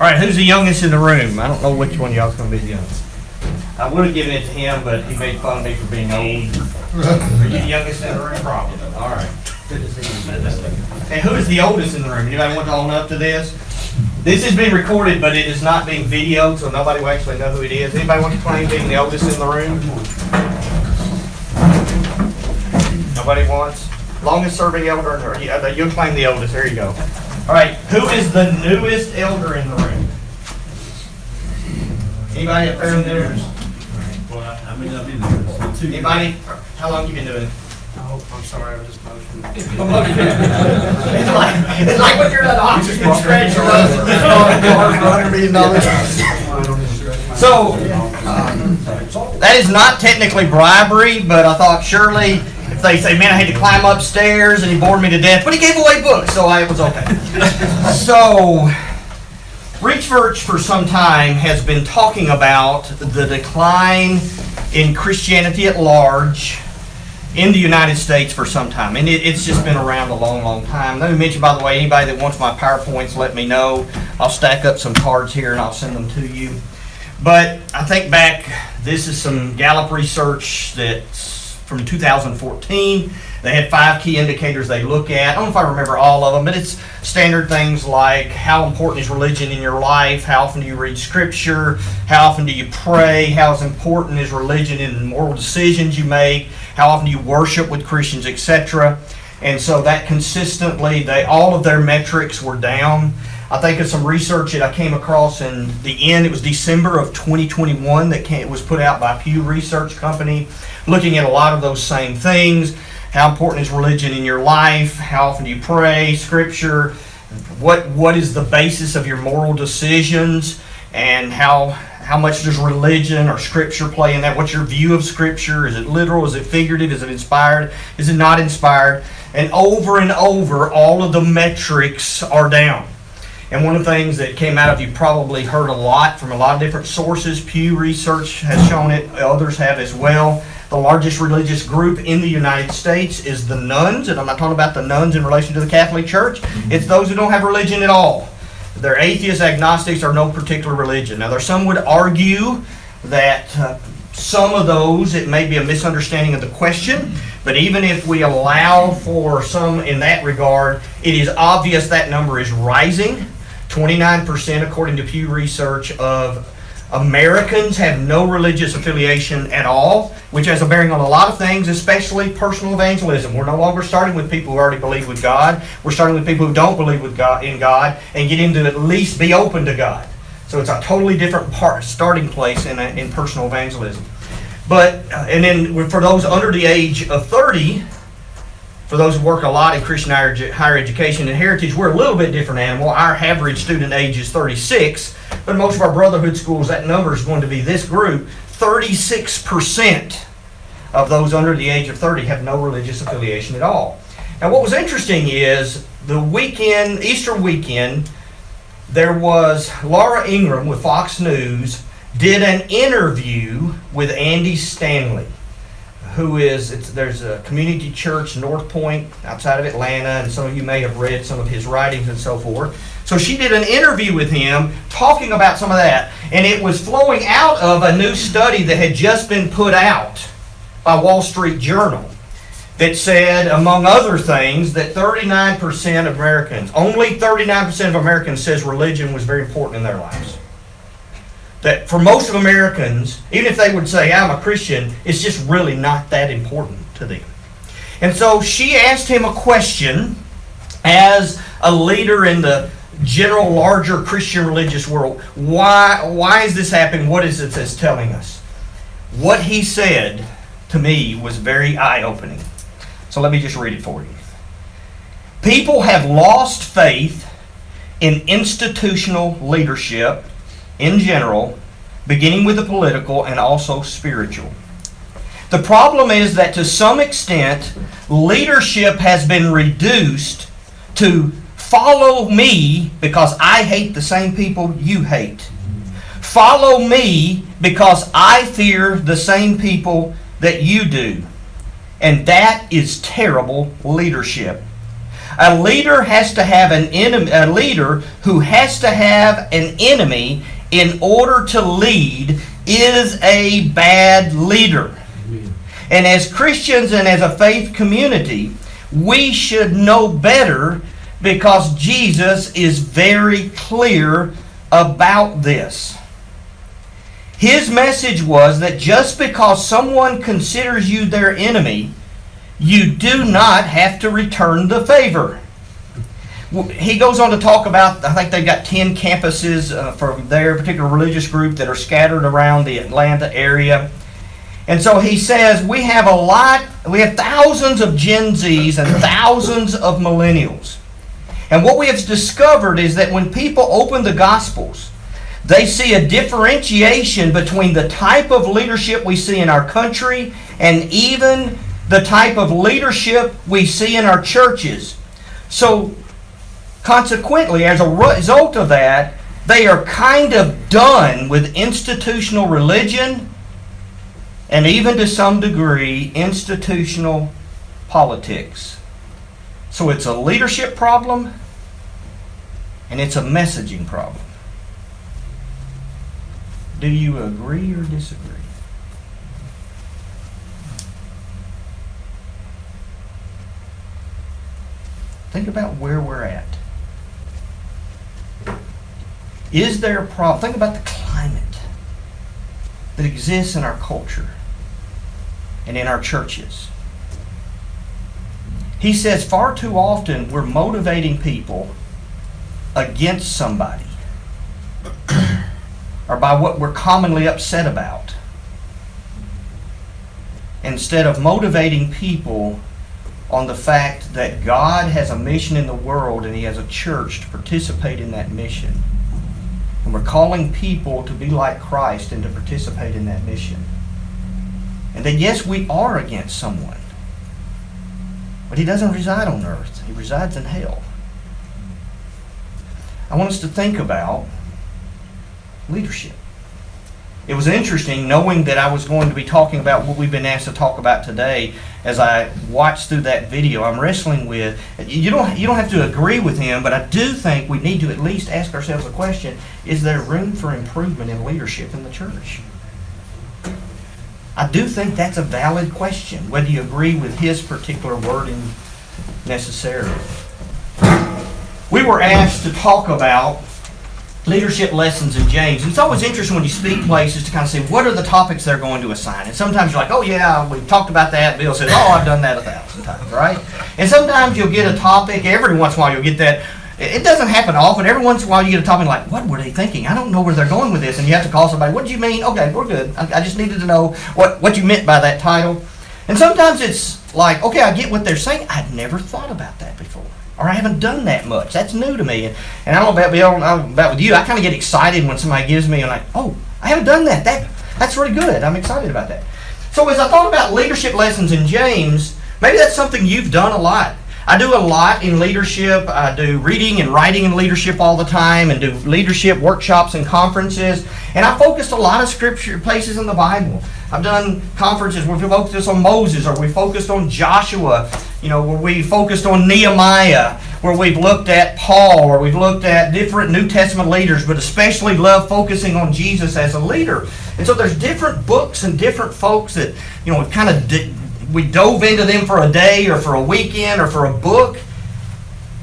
All right, who's the youngest in the room? I don't know which one y'all's gonna be the youngest. I would have given it to him, but he made fun of me for being old. Are you the youngest in the room? Probably. All right. You. And who is the oldest in the room? Anybody want to own up to this? This is being recorded, but it is not being videoed, so nobody will actually know who it is. Anybody want to claim being the oldest in the room? Nobody wants? Longest serving elder, or yeah, you'll claim the oldest, there you go. All right, who is the newest elder in the room? Anybody up there in there? Well, I I mean, I've been there, two. Anybody? How long you been doing it? Oh, I'm sorry, I was just motioning. It's like, it's like when you're at oxygen stretch or So, that is not technically bribery, but I thought surely if they say, man, I had to climb upstairs and he bored me to death, but he gave away books, so I, it was okay. So, Reach Church for some time has been talking about the decline in Christianity at large in the United States for some time, and it, it's just been around a long, long time. Let me mention, by the way, anybody that wants my PowerPoints, let me know. I'll stack up some cards here and I'll send them to you. But I think back, this is some Gallup research that's from 2014. They had five key indicators they look at. I don't know if I remember all of them, but it's standard things like how important is religion in your life? How often do you read scripture? How often do you pray? How important is religion in the moral decisions you make? How often do you worship with Christians, etc.? And so that consistently, they all of their metrics were down. I think of some research that I came across in the end. It was December of 2021 that came, was put out by Pew Research Company, looking at a lot of those same things. How important is religion in your life? How often do you pray? Scripture. What what is the basis of your moral decisions? And how how much does religion or scripture play in that? What's your view of scripture? Is it literal? Is it figurative? Is it inspired? Is it not inspired? And over and over, all of the metrics are down. And one of the things that came out of you probably heard a lot from a lot of different sources. Pew Research has shown it, others have as well. The largest religious group in the United States is the nones, and I'm not talking about the nuns in relation to the Catholic Church. It's those who don't have religion at all. They're atheists, agnostics, or no particular religion. Now, there's some would argue that uh, some of those, it may be a misunderstanding of the question, but even if we allow for some in that regard, it is obvious that number is rising. 29%, according to Pew Research, of Americans have no religious affiliation at all, which has a bearing on a lot of things, especially personal evangelism. We're no longer starting with people who already believe with God. We're starting with people who don't believe with God in God and get them to at least be open to God. So it's a totally different part, starting place in, a, in personal evangelism. But uh, and then for those under the age of 30, for those who work a lot in Christian higher, education and heritage, we're a little bit different animal. Our average student age is 36, but most of our brotherhood schools, that number is going to be this group. 36% of those under the age of 30 have no religious affiliation at all. Now, what was interesting is the weekend, Easter weekend, there was Laura Ingraham with Fox News did an interview with Andy Stanley who is it's, there's a community church North Point outside of Atlanta, and some of you may have read some of his writings and so forth. So she did an interview with him talking about some of that, and it was flowing out of a new study that had just been put out by Wall Street Journal that said, among other things, that 39% of Americans, only 39% of Americans says religion was very important in their lives that for most of Americans, even if they would say, I'm a Christian, it's just really not that important to them. And so she asked him a question as a leader in the general, larger Christian religious world. Why, why is this happening? What is it that's telling us? What he said to me was very eye opening. So let me just read it for you. People have lost faith in institutional leadership in general, beginning with the political and also spiritual. The problem is that to some extent, leadership has been reduced to follow me because I hate the same people you hate. Follow me because I fear the same people that you do. And that is terrible leadership. A leader has to have an enemy, a leader who has to have an enemy in order to lead is a bad leader. And as Christians and as a faith community, we should know better because Jesus is very clear about this. His message was that just because someone considers you their enemy, you do not have to return the favor. He goes on to talk about, I think they've got 10 campuses uh, for their particular religious group that are scattered around the Atlanta area. And so he says, we have a lot, we have thousands of Gen Zs and thousands of millennials. And what we have discovered is that when people open the Gospels, they see a differentiation between the type of leadership we see in our country and even the type of leadership we see in our churches. So, consequently, as a result of that, they are kind of done with institutional religion and even to some degree institutional politics. So, it's a leadership problem and it's a messaging problem. Do you agree or disagree? Think about where we're at. Is there a problem? Think about the climate that exists in our culture and in our churches. He says far too often we're motivating people against somebody or by what we're commonly upset about instead of motivating people on the fact that God has a mission in the world and He has a church to participate in that mission. And we're calling people to be like Christ and to participate in that mission. And that, yes, we are against someone. But He doesn't reside on earth, He resides in hell. I want us to think about leadership. It was interesting knowing that I was going to be talking about what we've been asked to talk about today. As I watched through that video, I'm wrestling with. You don't you don't have to agree with him, but I do think we need to at least ask ourselves a question: Is there room for improvement in leadership in the church? I do think that's a valid question, whether you agree with his particular wording necessarily. We were asked to talk about leadership lessons in James. And it's always interesting when you speak places to kind of see what are the topics they're going to assign. And sometimes you're like, oh yeah, we've talked about that. Bill says, oh, I've done that a thousand times, right? And sometimes you'll get a topic. Every once in a while you'll get that. It doesn't happen often. Every once in a while you get a topic like, what were they thinking? I don't know where they're going with this. And you have to call somebody. What did you mean? Okay, we're good. I, I just needed to know what what you meant by that title. And sometimes it's like, okay, I get what they're saying. I'd never thought about that before or I haven't done that much. That's new to me. And, and I don't know about about with you. I kind of get excited when somebody gives me, and like, oh, I haven't done that. That that's really good. I'm excited about that. So as I thought about leadership lessons in James, maybe that's something you've done a lot. I do a lot in leadership. I do reading and writing in leadership all the time and do leadership workshops and conferences. And I focused a lot of scripture places in the Bible. I've done conferences where we focused on Moses or we focused on Joshua, you know, where we focused on Nehemiah, where we've looked at Paul, or we've looked at different New Testament leaders, but especially love focusing on Jesus as a leader. And so there's different books and different folks that, you know, kind of we dove into them for a day or for a weekend or for a book.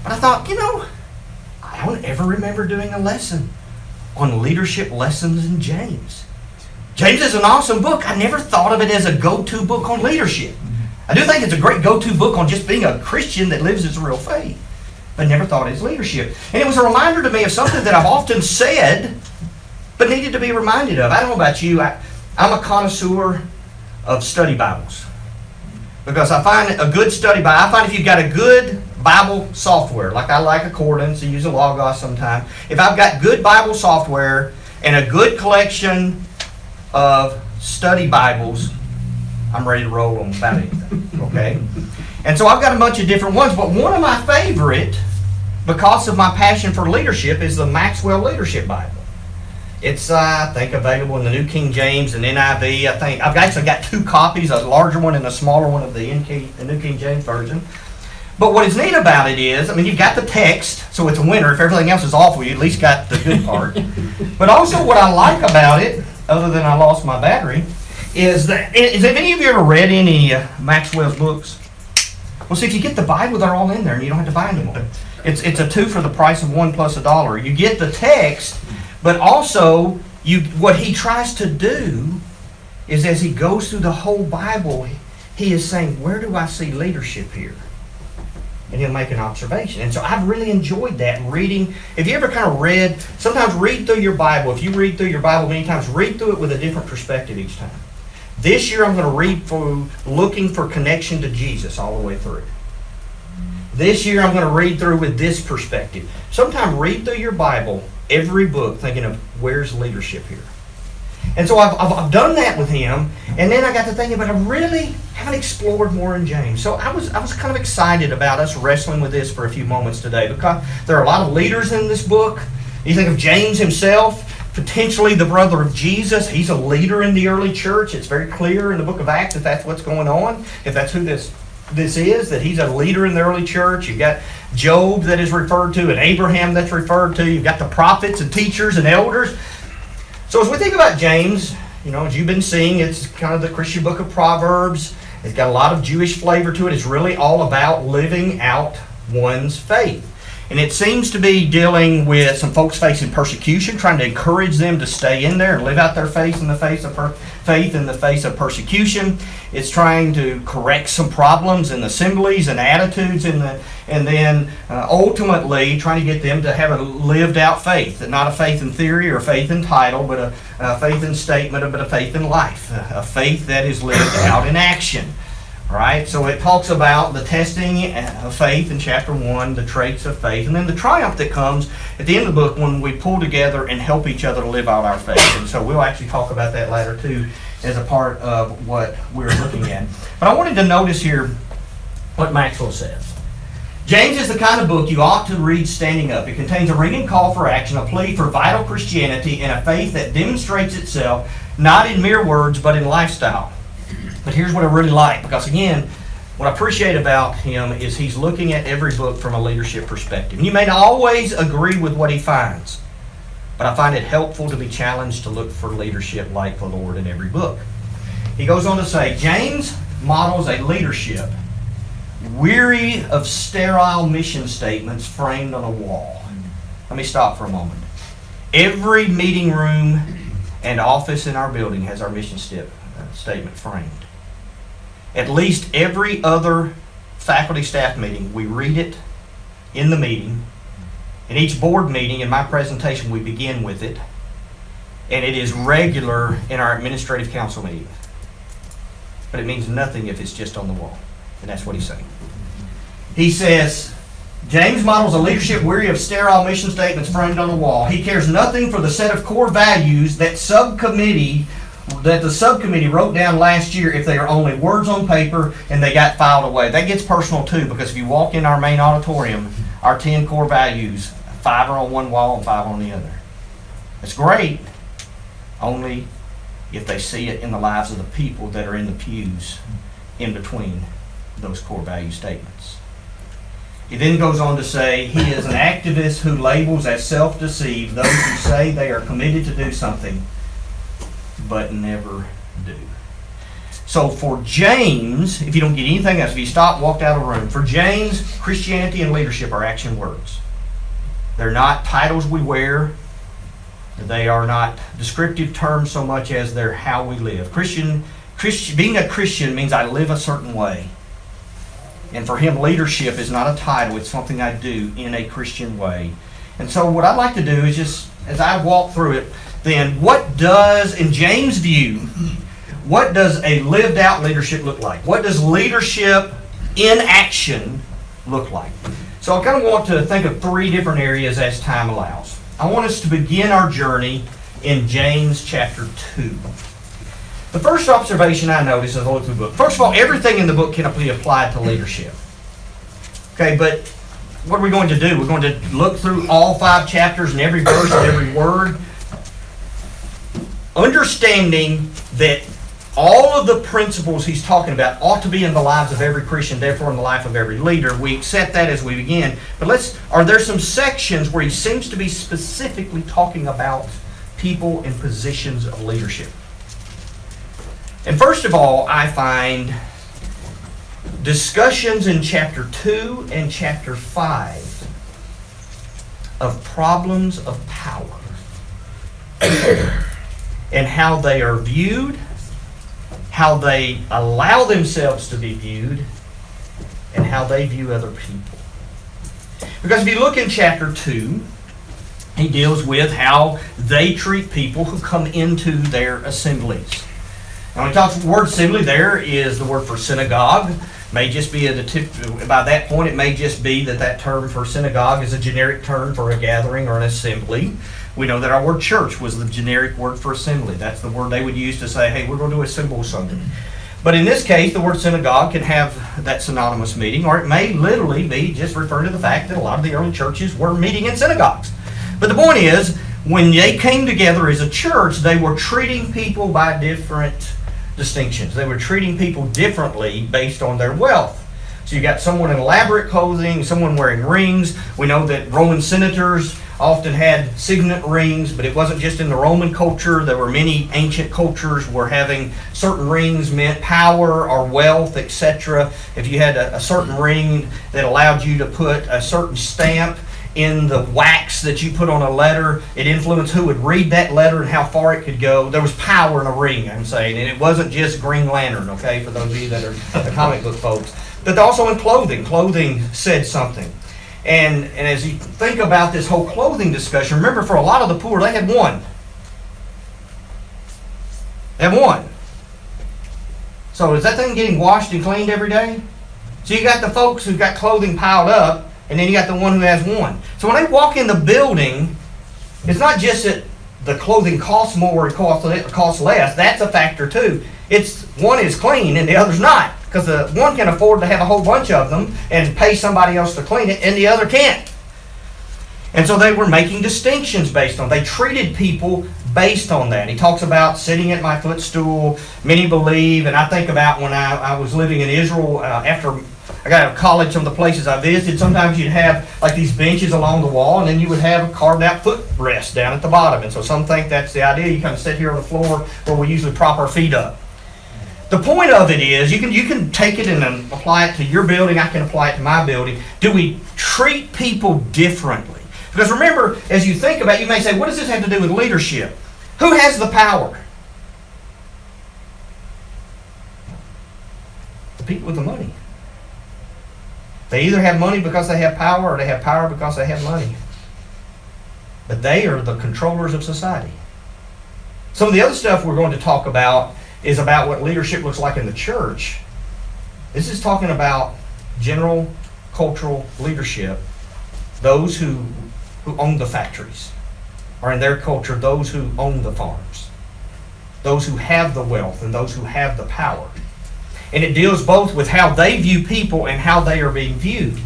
But I thought, you know, I don't ever remember doing a lesson on leadership lessons in James. James is an awesome book. I never thought of it as a go to book on leadership. I do think it's a great go to book on just being a Christian that lives his real faith, but never thought it's leadership. And it was a reminder to me of something that I've often said, but needed to be reminded of. I don't know about you, I, I'm a connoisseur of study Bibles because I find a good study Bible. I find if you've got a good Bible software, like I like Accordance, I use a Logos sometimes. If I've got good Bible software and a good collection of study Bibles, I'm ready to roll on about anything. Okay? And so I've got a bunch of different ones, but one of my favorite, because of my passion for leadership, is the Maxwell Leadership Bible. It's, uh, I think, available in the New King James and NIV. I think I've actually got two copies, a larger one and a smaller one of the, NK, the New King James version. But what is neat about it is, I mean, you've got the text, so it's a winner. If everything else is awful, you at least got the good part. but also, what I like about it, other than I lost my battery, is that is have any of you ever read any uh, Maxwell's books? Well, see, if you get the Bible, they're all in there, and you don't have to buy them anymore. It's it's a two for the price of one plus a dollar. You get the text, but also you what he tries to do is as he goes through the whole Bible, he is saying, where do I see leadership here? And he'll make an observation. And so I've really enjoyed that reading. Have you ever kind of read, sometimes read through your Bible. If you read through your Bible many times, read through it with a different perspective each time. This year I'm going to read through looking for connection to Jesus all the way through. This year I'm going to read through with this perspective. Sometimes read through your Bible, every book, thinking of where's leadership here. And so I've, I've, I've, done that with him, and then I got to thinking, but I really haven't explored more in James. So I was I was kind of excited about us wrestling with this for a few moments today because there are a lot of leaders in this book. You think of James himself, potentially the brother of Jesus. He's a leader in the early church. It's very clear in the book of Acts that that's what's going on. If that's who this this is, that he's a leader in the early church. You've got Job that is referred to, and Abraham that's referred to. You've got the prophets and teachers and elders. So as we think about James, you know, as you've been seeing, it's kind of the Christian book of Proverbs. It's got a lot of Jewish flavor to it. It's really all about living out one's faith. And it seems to be dealing with some folks facing persecution, trying to encourage them to stay in there and live out their faith in the face of per- faith in the face of persecution. It's trying to correct some problems in assemblies and attitudes in the, and then uh, ultimately trying to get them to have a lived out faith, not a faith in theory or a faith in title, but a, a faith in statement, but a faith in life, a faith that is lived out in action. Right? So it talks about the testing of faith in chapter 1, the traits of faith, and then the triumph that comes at the end of the book when we pull together and help each other to live out our faith. And so we'll actually talk about that later too as a part of what we're looking at. But I wanted to notice here what Maxwell says. James is the kind of book you ought to read standing up. It contains a ringing call for action, a plea for vital Christianity, and a faith that demonstrates itself not in mere words but in lifestyle. But here's what I really like, because again, what I appreciate about him is he's looking at every book from a leadership perspective. You may not always agree with what he finds, but I find it helpful to be challenged to look for leadership like the Lord in every book. He goes on to say, James models a leadership weary of sterile mission statements framed on a wall. Let me stop for a moment. Every meeting room and office in our building has our mission step, uh, statement framed. At least every other faculty staff meeting, we read it in the meeting. In each board meeting, in my presentation, we begin with it. And it is regular in our administrative council meetings. But it means nothing if it's just on the wall. And that's what he's saying. He says, James models a leadership weary of sterile mission statements framed on the wall. He cares nothing for the set of core values that subcommittee that the subcommittee wrote down last year if they are only words on paper and they got filed away. That gets personal too because if you walk in our main auditorium, our 10 core values, five are on one wall and five on the other. It's great, only if they see it in the lives of the people that are in the pews in between those core value statements. He then goes on to say he is an activist who labels as self deceived those who say they are committed to do something but never do. So for James, if you don't get anything else, if you stop, walked out of the room, for James, Christianity and leadership are action words. They're not titles we wear. They are not descriptive terms so much as they're how we live. Christian, Christian, being a Christian means I live a certain way. And for him, leadership is not a title, it's something I do in a Christian way. And so, what I'd like to do is just, as I walk through it, then what does, in James' view, what does a lived out leadership look like? What does leadership in action look like? So I kind of want to think of three different areas as time allows. I want us to begin our journey in James chapter 2. The first observation I notice as I look through the book, first of all, everything in the book can be applied to leadership. Okay, but what are we going to do? We're going to look through all five chapters and every verse and every word understanding that all of the principles he's talking about ought to be in the lives of every Christian, therefore in the life of every leader. We accept that as we begin. But let's are there some sections where he seems to be specifically talking about people in positions of leadership? And first of all, I find discussions in chapter 2 and chapter 5 of problems of power and how they are viewed, how they allow themselves to be viewed, and how they view other people. Because if you look in chapter 2, he deals with how they treat people who come into their assemblies. Now, when he talks about the word assembly, there is the word for synagogue. May just be a by that point, it may just be that that term for synagogue is a generic term for a gathering or an assembly. We know that our word church was the generic word for assembly. That's the word they would use to say, hey, we're going to do assemble something. But in this case, the word synagogue can have that synonymous meaning, or it may literally be just referring to the fact that a lot of the early churches were meeting in synagogues. But the point is, when they came together as a church, they were treating people by different distinctions. They were treating people differently based on their wealth. So you got someone in elaborate clothing, someone wearing rings. We know that Roman senators often had signet rings, but it wasn't just in the Roman culture. There were many ancient cultures where having certain rings meant power or wealth, etc. If you had a, a certain ring that allowed you to put a certain stamp in the wax that you put on a letter. It influenced who would read that letter and how far it could go. There was power in a ring, I'm saying, and it wasn't just Green Lantern, okay, for those of you that are the comic book folks. But also in clothing. Clothing said something. And, and as you think about this whole clothing discussion, remember for a lot of the poor, they had one. They had one. So is that thing getting washed and cleaned every day? So you got the folks who got clothing piled up, and then you got the one who has one. So when they walk in the building, it's not just that the clothing costs more or costs, costs less. That's a factor too. It's one is clean and the other's not. Because the one can afford to have a whole bunch of them and pay somebody else to clean it, and the other can't. And so they were making distinctions based on. They treated people based on that. He talks about sitting at my footstool. Many believe, and I think about when I, I was living in Israel uh, after I got out of college. Some of the places I visited, sometimes you'd have like these benches along the wall, and then you would have a carved out footrest down at the bottom. And so some think that's the idea. You kind of sit here on the floor where we usually prop our feet up. The point of it is you can you can take it and apply it to your building. I can apply it to my building. Do we treat people differently? Because remember, as you think about, it, you may say, what does this have to do with leadership? Who has the power? The people with the money. They either have money because they have power or they have power because they have money. But they are the controllers of society. Some of the other stuff we're going to talk about is about what leadership looks like in the church. This is talking about general cultural leadership, those who, who own the factories, or in their culture, those who own the farms, those who have the wealth, and those who have the power. And it deals both with how they view people and how they are being viewed.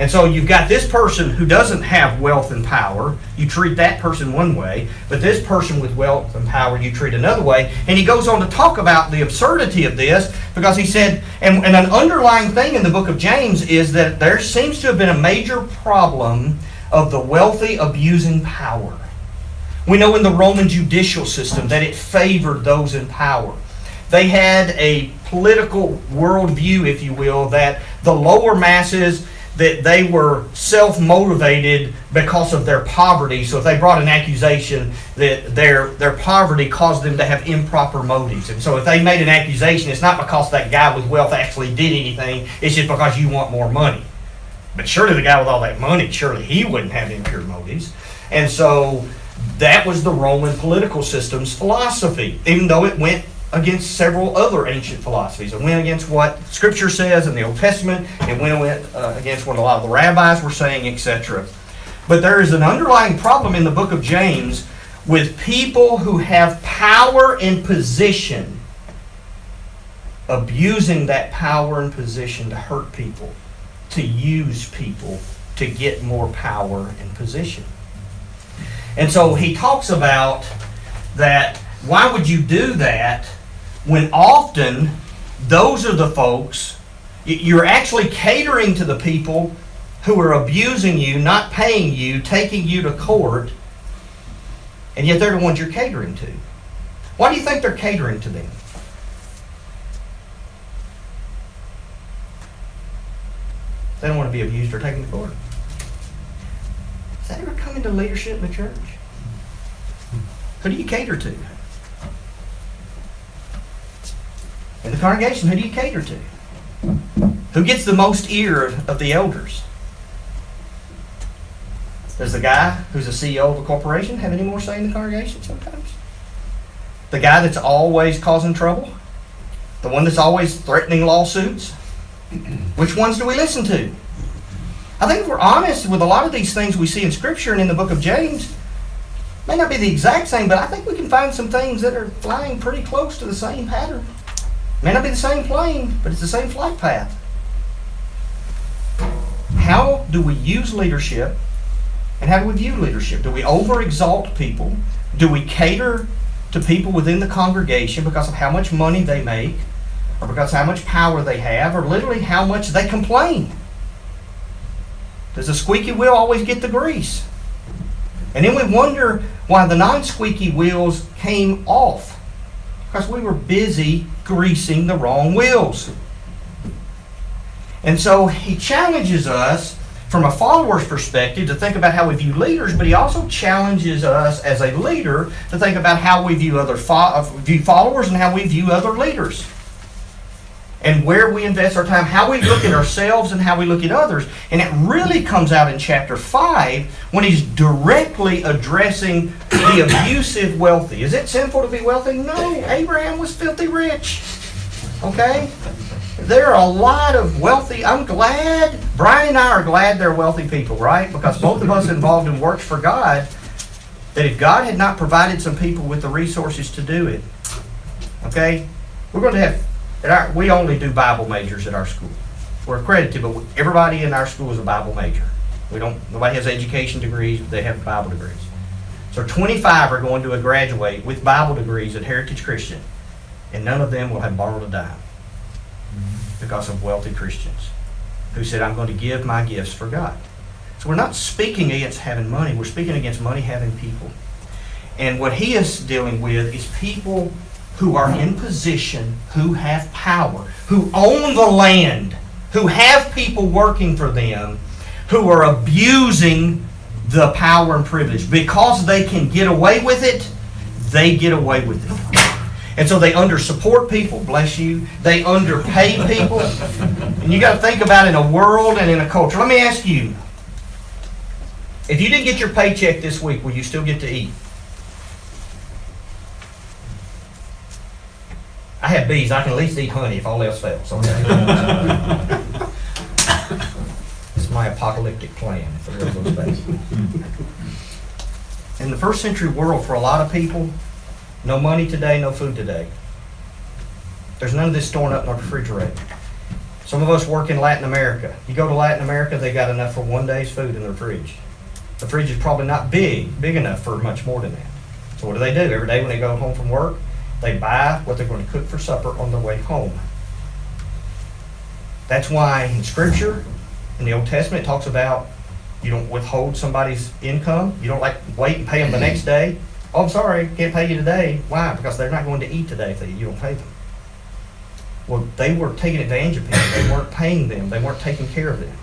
And so you've got this person who doesn't have wealth and power. You treat that person one way, but this person with wealth and power you treat another way. And he goes on to talk about the absurdity of this because he said, and, and an underlying thing in the book of James is that there seems to have been a major problem of the wealthy abusing power. We know in the Roman judicial system that it favored those in power. They had a political worldview, if you will, that the lower masses that they were self-motivated because of their poverty. So if they brought an accusation that their their poverty caused them to have improper motives. And so if they made an accusation, it's not because that guy with wealth actually did anything, it's just because you want more money. But surely the guy with all that money, surely he wouldn't have impure motives. And so that was the Roman political system's philosophy, even though it went against several other ancient philosophies. It went against what Scripture says in the Old Testament. It went uh, against what a lot of the rabbis were saying, etc. But there is an underlying problem in the book of James with people who have power and position abusing that power and position to hurt people, to use people to get more power and position. And so he talks about that why would you do that when often those are the folks, you're actually catering to the people who are abusing you, not paying you, taking you to court, and yet they're the ones you're catering to. Why do you think they're catering to them? They don't want to be abused or taken to court. Does that ever come into leadership in the church? Who do you cater to? In the congregation, who do you cater to? Who gets the most ear of the elders? Does the guy who's a CEO of a corporation have any more say in the congregation sometimes? The guy that's always causing trouble? The one that's always threatening lawsuits? Which ones do we listen to? I think if we're honest with a lot of these things we see in Scripture and in the book of James, may not be the exact same, but I think we can find some things that are flying pretty close to the same pattern. May not be the same plane, but it's the same flight path. How do we use leadership and how do we view leadership? Do we over exalt people? Do we cater to people within the congregation because of how much money they make, or because of how much power they have, or literally how much they complain? Does the squeaky wheel always get the grease? And then we wonder why the non squeaky wheels came off. Because we were busy greasing the wrong wheels. And so he challenges us from a follower's perspective to think about how we view leaders, but he also challenges us as a leader to think about how we view other fo- view followers and how we view other leaders. And where we invest our time, how we look at ourselves and how we look at others. And it really comes out in chapter 5 when he's directly addressing the abusive wealthy. Is it sinful to be wealthy? No. Abraham was filthy rich. Okay? There are a lot of wealthy. I'm glad, Brian and I are glad they're wealthy people, right? Because both of us involved in works for God, that if God had not provided some people with the resources to do it, okay, we're going to have, at our, we only do Bible majors at our school. We're accredited, but everybody in our school is a Bible major. We don't, nobody has education degrees, they have Bible degrees. So 25 are going to graduate with Bible degrees at Heritage Christian, and none of them will have borrowed a dime because of wealthy Christians who said, I'm going to give my gifts for God. So we're not speaking against having money, we're speaking against money having people. And what he is dealing with is people who are in position, who have power, who own the land, who have people working for them, who are abusing the power and privilege. Because they can get away with it, they get away with it. And so they undersupport people, bless you. They underpay people. And you got to think about in a world and in a culture. Let me ask you if you didn't get your paycheck this week, will you still get to eat? I have bees. I can at least eat honey if all else fails. Okay? it's my apocalyptic plan the world goes bad. In the first century world, for a lot of people, no money today, no food today. There's none of this storing up in our refrigerator. Some of us work in Latin America. You go to Latin America, they got enough for one day's food in their fridge. The fridge is probably not big, big enough for much more than that. So what do they do? Every day when they go home from work, they buy what they're going to cook for supper on their way home. That's why in Scripture, in the Old Testament, it talks about you don't withhold somebody's income. You don't like wait and pay them the mm-hmm. next day. Oh, I'm sorry, can't pay you today. Why? Because they're not going to eat today if they, you don't pay them. Well, they were taking advantage of people. They weren't paying them. They weren't taking care of them.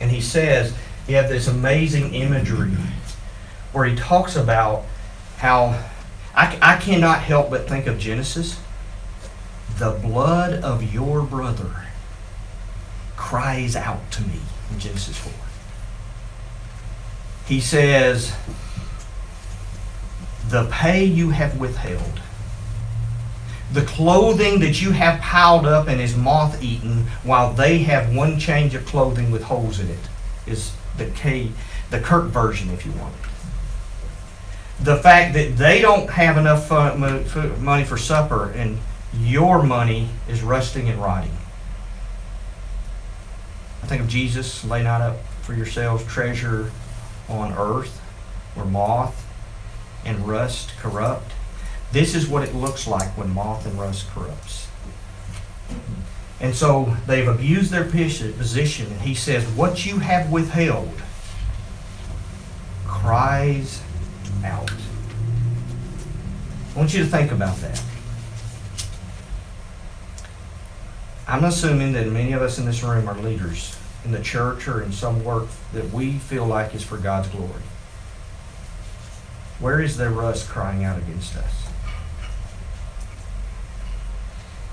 And he says, you have this amazing imagery where he talks about how I, I cannot help but think of Genesis. The blood of your brother cries out to me in Genesis 4. He says, The pay you have withheld, the clothing that you have piled up and is moth eaten, while they have one change of clothing with holes in it, is the K, the Kirk version, if you want. The fact that they don't have enough money for supper and your money is rusting and rotting. I think of Jesus, lay not up for yourselves treasure on earth where moth and rust corrupt. This is what it looks like when moth and rust corrupts. And so they've abused their position, and he says, What you have withheld cries out. I want you to think about that. I'm assuming that many of us in this room are leaders in the church or in some work that we feel like is for God's glory. Where is there rust crying out against us?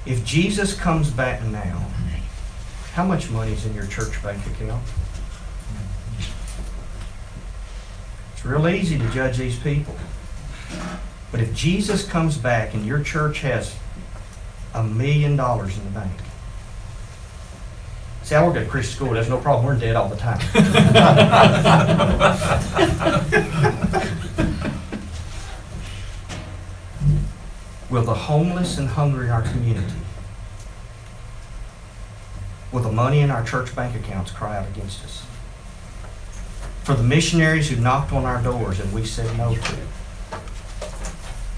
If Jesus comes back now, how much money is in your church bank account? It's real easy to judge these people. But if Jesus comes back and your church has a million dollars in the bank, see, I work at a Christian school. There's no problem. We're debt all the time. Will the homeless and hungry in our community, will the money in our church bank accounts cry out against us? For the missionaries who knocked on our doors and we said no to,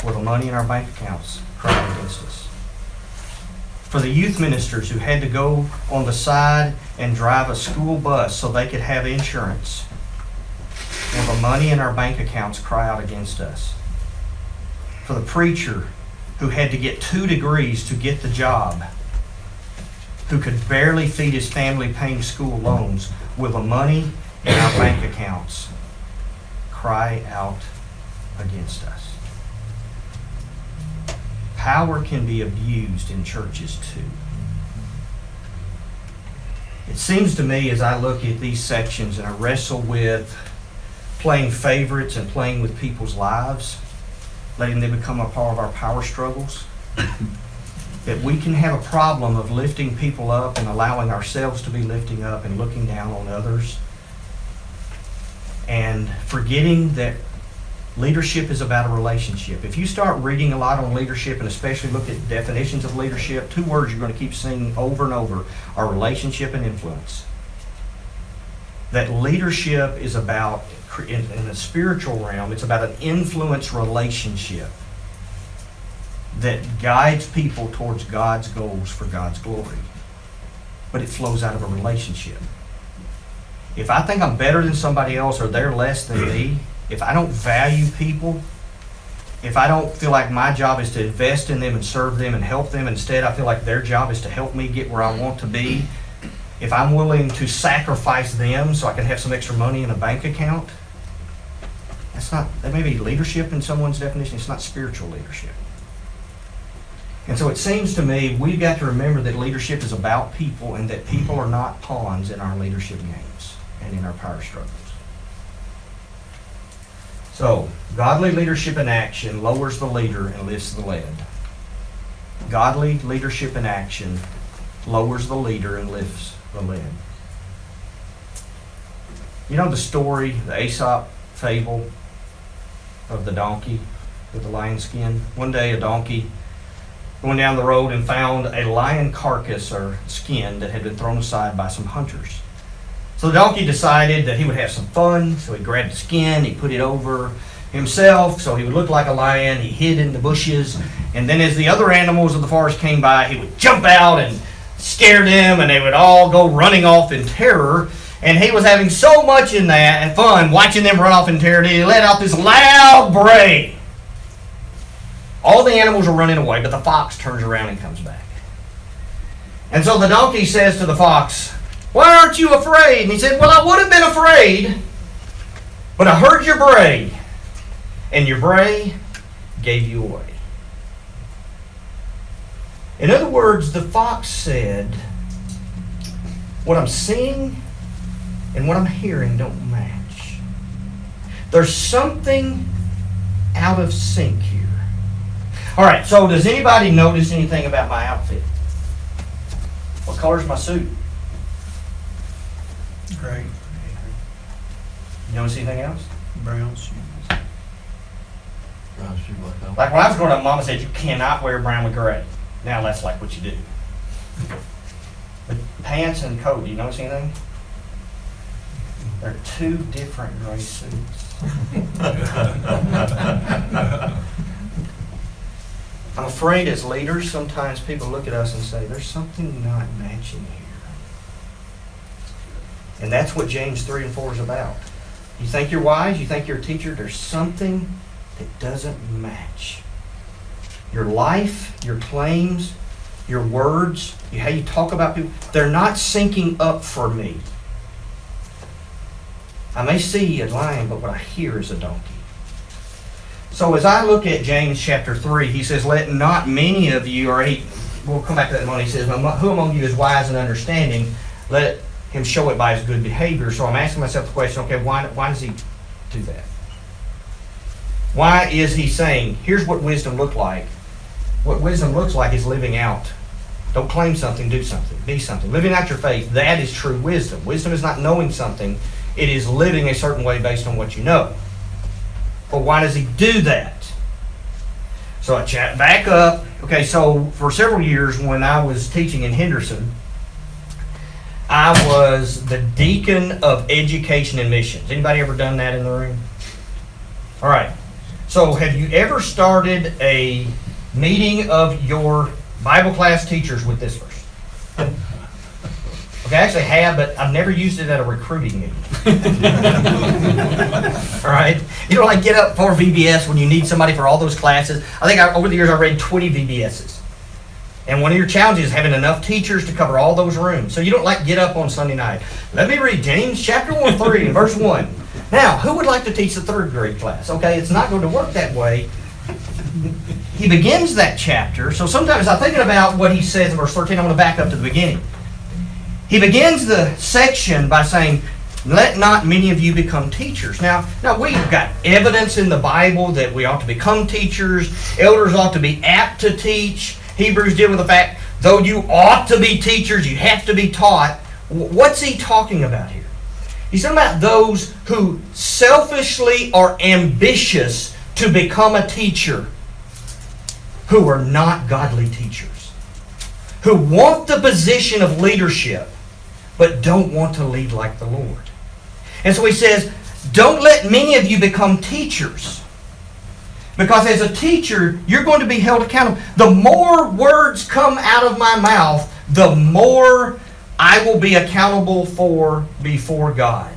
will the money in our bank accounts out against us? For the youth ministers who had to go on the side and drive a school bus so they could have insurance, for the money in our bank accounts cry out against us? For the preacher who had to get two degrees to get the job, who could barely feed his family paying school loans, will the money in our bank accounts cry out against us? Power can be abused in churches too. It seems to me as I look at these sections and I wrestle with playing favorites and playing with people's lives, letting them become a part of our power struggles, that we can have a problem of lifting people up and allowing ourselves to be lifting up and looking down on others, and forgetting that leadership is about a relationship. If you start reading a lot on leadership and especially look at definitions of leadership, two words you're going to keep seeing over and over are relationship and influence. That leadership is about, in, in the spiritual realm, it's about an influence relationship that guides people towards God's goals for God's glory. But it flows out of a relationship. If I think I'm better than somebody else or they're less than me, if I don't value people, if I don't feel like my job is to invest in them and serve them and help them, instead I feel like their job is to help me get where I want to be, if I'm willing to sacrifice them so I can have some extra money in a bank account, that's not, that may be leadership in someone's definition, it's not spiritual leadership. And so it seems to me we've got to remember that leadership is about people and that people are not pawns in our leadership games and in our power struggles. So, godly leadership in action lowers the leader and lifts the led. Godly leadership in action lowers the leader and lifts the led. You know the story, the Aesop fable of the donkey with the lion skin? One day a donkey going down the road and found a lion carcass or skin that had been thrown aside by some hunters. So the donkey decided that he would have some fun, so he grabbed the skin, he put it over himself so he would look like a lion, he hid in the bushes, and then as the other animals of the forest came by, he would jump out and scare them, and they would all go running off in terror. And he was having so much in that and fun watching them run off in terror that he let out this loud bray. All the animals are running away, but the fox turns around and comes back. And so the donkey says to the fox, Why aren't you afraid? And he said, Well, I would have been afraid, but I heard your bray, and your bray gave you away. In other words, the fox said, What I'm seeing and what I'm hearing don't match. There's something out of sync here. All right, so does anybody notice anything about my outfit? What color's my suit? Great. You notice anything else? Brown shoes. Brown shoes like when I was growing up, Mama said you cannot wear brown with gray. Now that's like what you do. But pants and coat, do you notice anything? They're two different gray suits. I'm afraid as leaders, sometimes people look at us and say, there's something not matching here. And that's what James 3 and 4 is about. You think you're wise, you think you're a teacher, there's something that doesn't match. Your life, your claims, your words, how you talk about people, they're not syncing up for me. I may see a lion, but what I hear is a donkey. So as I look at James chapter 3, he says, Let not many of you, or he, we'll come back to that in a moment, he says, Who among you is wise and understanding? Let him show it by his good behavior. So I'm asking myself the question, okay, why, why does he do that? Why is he saying, here's what wisdom looked like? What wisdom looks like is living out. Don't claim something, do something, be something. Living out your faith, that is true wisdom. Wisdom is not knowing something, it is living a certain way based on what you know. But why does he do that? So I chat back up. Okay, so for several years when I was teaching in Henderson, I was the deacon of education and missions. Anybody ever done that in the room? All right. So have you ever started a meeting of your Bible class teachers with this verse? Okay, I actually have, but I've never used it at a recruiting meeting. all right? You don't like get up for VBS when you need somebody for all those classes. I think I, over the years I read 20 VBSs. And one of your challenges is having enough teachers to cover all those rooms. So you don't like get up on Sunday night. Let me read James chapter 1, 3, and verse 1. Now, who would like to teach the third grade class? Okay, it's not going to work that way. He begins that chapter. So sometimes I'm thinking about what he says in verse 13. I'm going to back up to the beginning. He begins the section by saying, let not many of you become teachers. Now, now we've got evidence in the Bible that we ought to become teachers. Elders ought to be apt to teach. Hebrews deal with the fact, though you ought to be teachers, you have to be taught. What's he talking about here? He's talking about those who selfishly are ambitious to become a teacher who are not godly teachers, who want the position of leadership but don't want to lead like the Lord. And so he says, Don't let many of you become teachers. Because as a teacher, you're going to be held accountable. The more words come out of my mouth, the more I will be accountable for before God.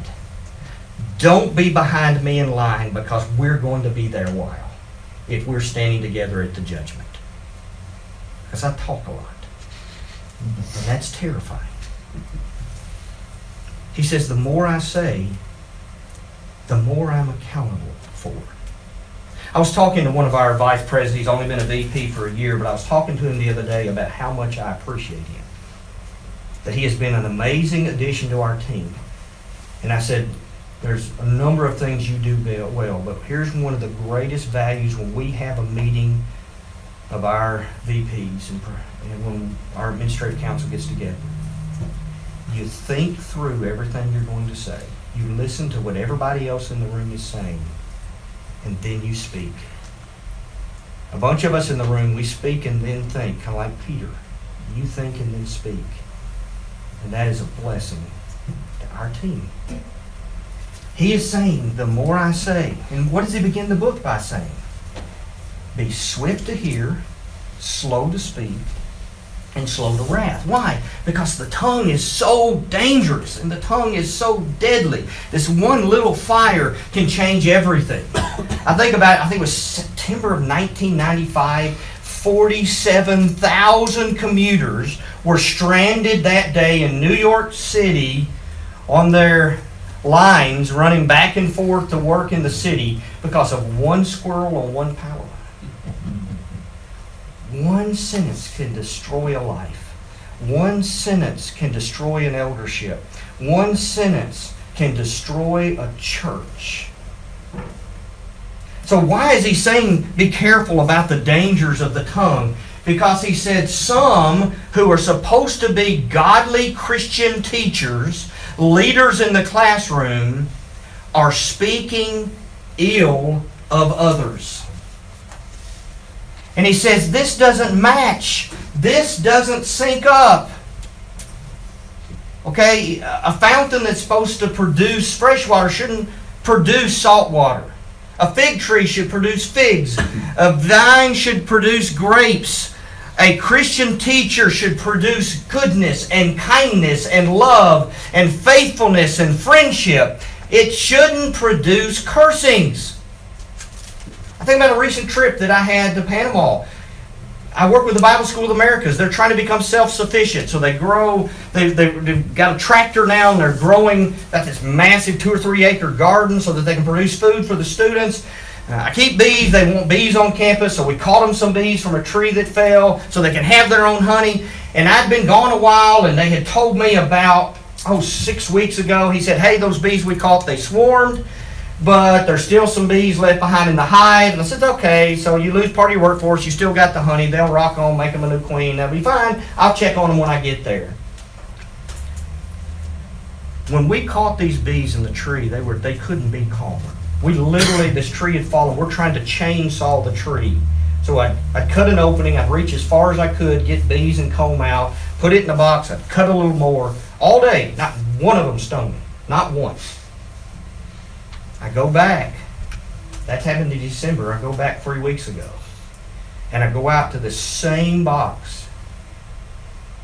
Don't be behind me in line because we're going to be there a while if we're standing together at the judgment. Because I talk a lot. And that's terrifying. He says, the more I say, the more I'm accountable for. I was talking to one of our vice presidents. He's only been a VP for a year, but I was talking to him the other day about how much I appreciate him. That he has been an amazing addition to our team. And I said, there's a number of things you do well, but here's one of the greatest values when we have a meeting of our VPs and when our administrative council gets together you think through everything you're going to say. You listen to what everybody else in the room is saying, and then you speak. A bunch of us in the room, we speak and then think, kind of like Peter. You think and then speak. And that is a blessing to our team. He is saying, the more I say, and what does he begin the book by saying? Be swift to hear, slow to speak, and slow to wrath. Why? Because the tongue is so dangerous and the tongue is so deadly. This one little fire can change everything. I think about I think it was September of 1995. 47,000 commuters were stranded that day in New York City on their lines running back and forth to work in the city because of one squirrel on one power one sentence can destroy a life. One sentence can destroy an eldership. One sentence can destroy a church. So, why is he saying be careful about the dangers of the tongue? Because he said some who are supposed to be godly Christian teachers, leaders in the classroom, are speaking ill of others. And he says, This doesn't match. This doesn't sync up. Okay, a fountain that's supposed to produce fresh water shouldn't produce salt water. A fig tree should produce figs. A vine should produce grapes. A Christian teacher should produce goodness and kindness and love and faithfulness and friendship. It shouldn't produce cursings. I think about a recent trip that I had to Panama. I work with the Bible School of Americas. They're trying to become self-sufficient, so they grow. They, they, they've got a tractor now, and they're growing. Got this massive two or three acre garden, so that they can produce food for the students. Uh, I keep bees. They want bees on campus, so we caught them some bees from a tree that fell, so they can have their own honey. And I'd been gone a while, and they had told me about oh six weeks ago. He said, "Hey, those bees we caught, they swarmed." But there's still some bees left behind in the hive. And I said, okay, so you lose part of your workforce, you still got the honey. They'll rock on, make them a new queen. That'll be fine. I'll check on them when I get there. When we caught these bees in the tree, they were they couldn't be calmer. We literally, this tree had fallen. We're trying to chainsaw the tree. So I, I'd cut an opening, I'd reach as far as I could, get bees and comb out, put it in a box, I'd cut a little more. All day, not one of them stung me. Not once. I go back. That's happened in December. I go back three weeks ago. And I go out to the same box.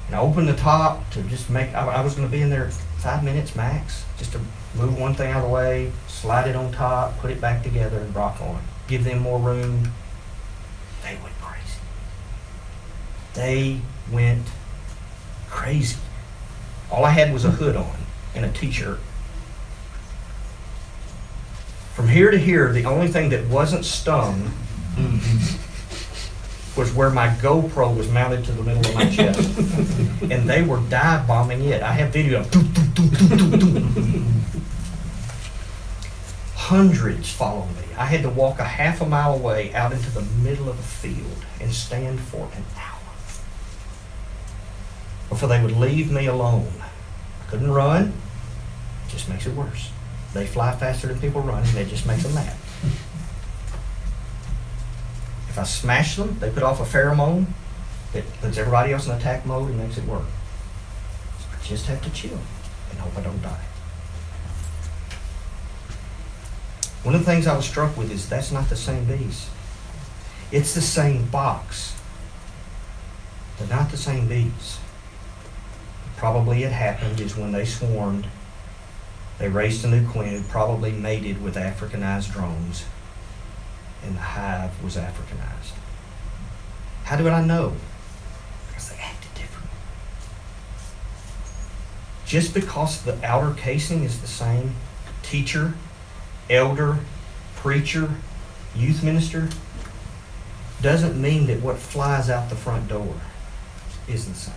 And I open the top to just make, I, I was going to be in there five minutes max, just to move one thing out of the way, slide it on top, put it back together, and rock on. Give them more room. They went crazy. They went crazy. All I had was a hood on and a t shirt. From here to here, the only thing that wasn't stung was where my GoPro was mounted to the middle of my chest. and they were dive bombing it. I have video of. Hundreds followed me. I had to walk a half a mile away out into the middle of a field and stand for an hour before they would leave me alone. I couldn't run. It just makes it worse. They fly faster than people run, and it just makes them mad. If I smash them, they put off a pheromone that puts everybody else in attack mode and makes it work. I just have to chill and hope I don't die. One of the things I was struck with is that's not the same bees. It's the same box. They're not the same bees. Probably it happened is when they swarmed they raised a new queen probably mated with Africanized drones, and the hive was Africanized. How do I know? Because they acted different. Just because the outer casing is the same, teacher, elder, preacher, youth minister, doesn't mean that what flies out the front door is the same.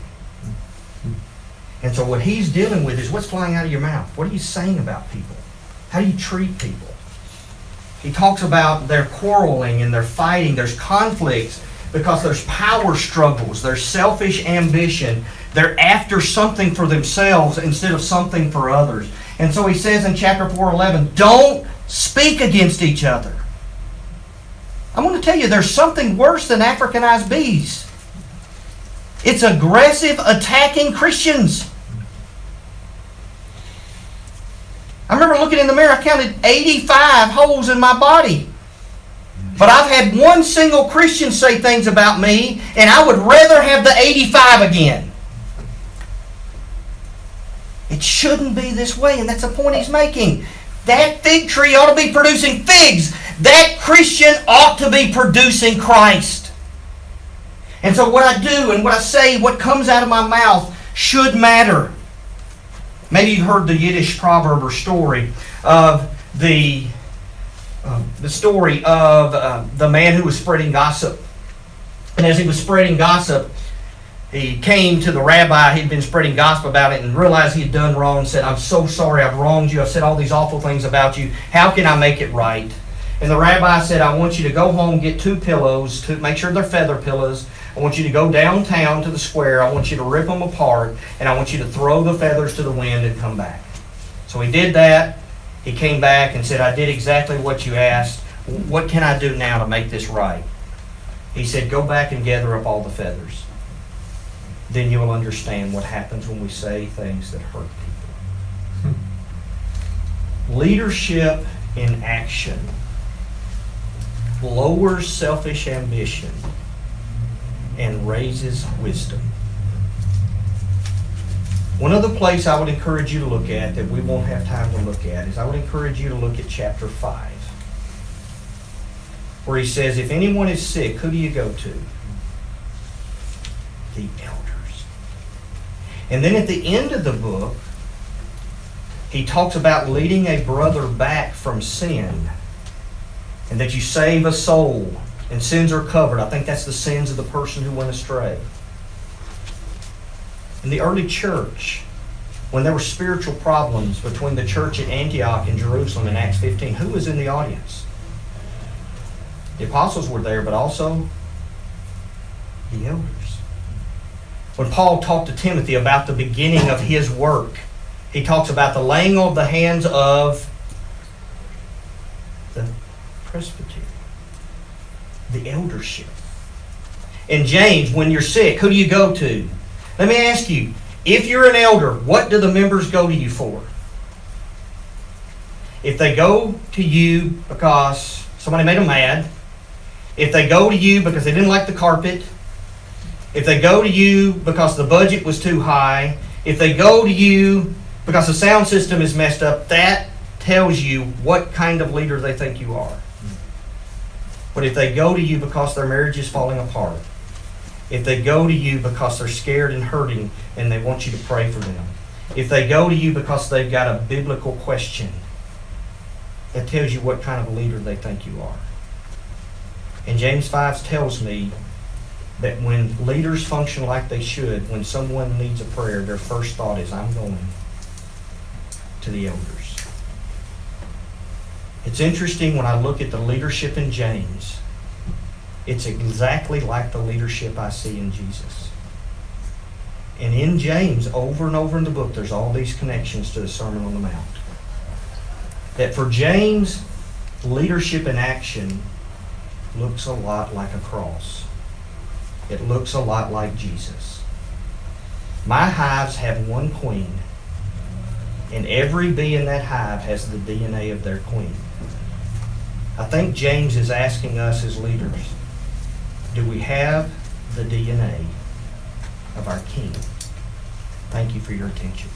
And so what he's dealing with is what's flying out of your mouth. What are you saying about people? How do you treat people? He talks about their quarreling and their fighting. There's conflicts because there's power struggles. There's selfish ambition. They're after something for themselves instead of something for others. And so he says in chapter 4:11, don't speak against each other. I'm going to tell you there's something worse than Africanized bees. It's aggressive attacking Christians. I remember looking in the mirror, I counted 85 holes in my body. But I've had one single Christian say things about me, and I would rather have the 85 again. It shouldn't be this way, and that's the point he's making. That fig tree ought to be producing figs. That Christian ought to be producing Christ. And so, what I do and what I say, what comes out of my mouth, should matter. Maybe you've heard the Yiddish proverb or story of the, uh, the story of uh, the man who was spreading gossip. And as he was spreading gossip, he came to the rabbi he'd been spreading gossip about it and realized he had done wrong and said, I'm so sorry, I've wronged you, I've said all these awful things about you. How can I make it right? And the rabbi said, I want you to go home, get two pillows, to make sure they're feather pillows, I want you to go downtown to the square. I want you to rip them apart, and I want you to throw the feathers to the wind and come back. So he did that. He came back and said, I did exactly what you asked. What can I do now to make this right? He said, Go back and gather up all the feathers. Then you will understand what happens when we say things that hurt people. Leadership in action lowers selfish ambition and raises wisdom. One other place I would encourage you to look at that we won't have time to look at is I would encourage you to look at chapter 5, where he says, If anyone is sick, who do you go to? The elders. And then at the end of the book, he talks about leading a brother back from sin and that you save a soul and sins are covered. I think that's the sins of the person who went astray. In the early church, when there were spiritual problems between the church at Antioch and Jerusalem in Acts 15, who was in the audience? The apostles were there, but also the elders. When Paul talked to Timothy about the beginning of his work, he talks about the laying of the hands of the presbytery, the eldership. In James, when you're sick, who do you go to? Let me ask you, if you're an elder, what do the members go to you for? If they go to you because somebody made them mad, if they go to you because they didn't like the carpet, if they go to you because the budget was too high, if they go to you because the sound system is messed up, that tells you what kind of leader they think you are. But if they go to you because their marriage is falling apart, if they go to you because they're scared and hurting and they want you to pray for them, if they go to you because they've got a biblical question, that tells you what kind of a leader they think you are. And James 5 tells me that when leaders function like they should, when someone needs a prayer, their first thought is, I'm going to the elders. It's interesting when I look at the leadership in James, it's exactly like the leadership I see in Jesus. And in James, over and over in the book, there's all these connections to the Sermon on the Mount. That for James, leadership in action looks a lot like a cross. It looks a lot like Jesus. My hives have one queen, and every bee in that hive has the DNA of their queen. I think James is asking us as leaders do we have the DNA of our king? Thank you for your attention.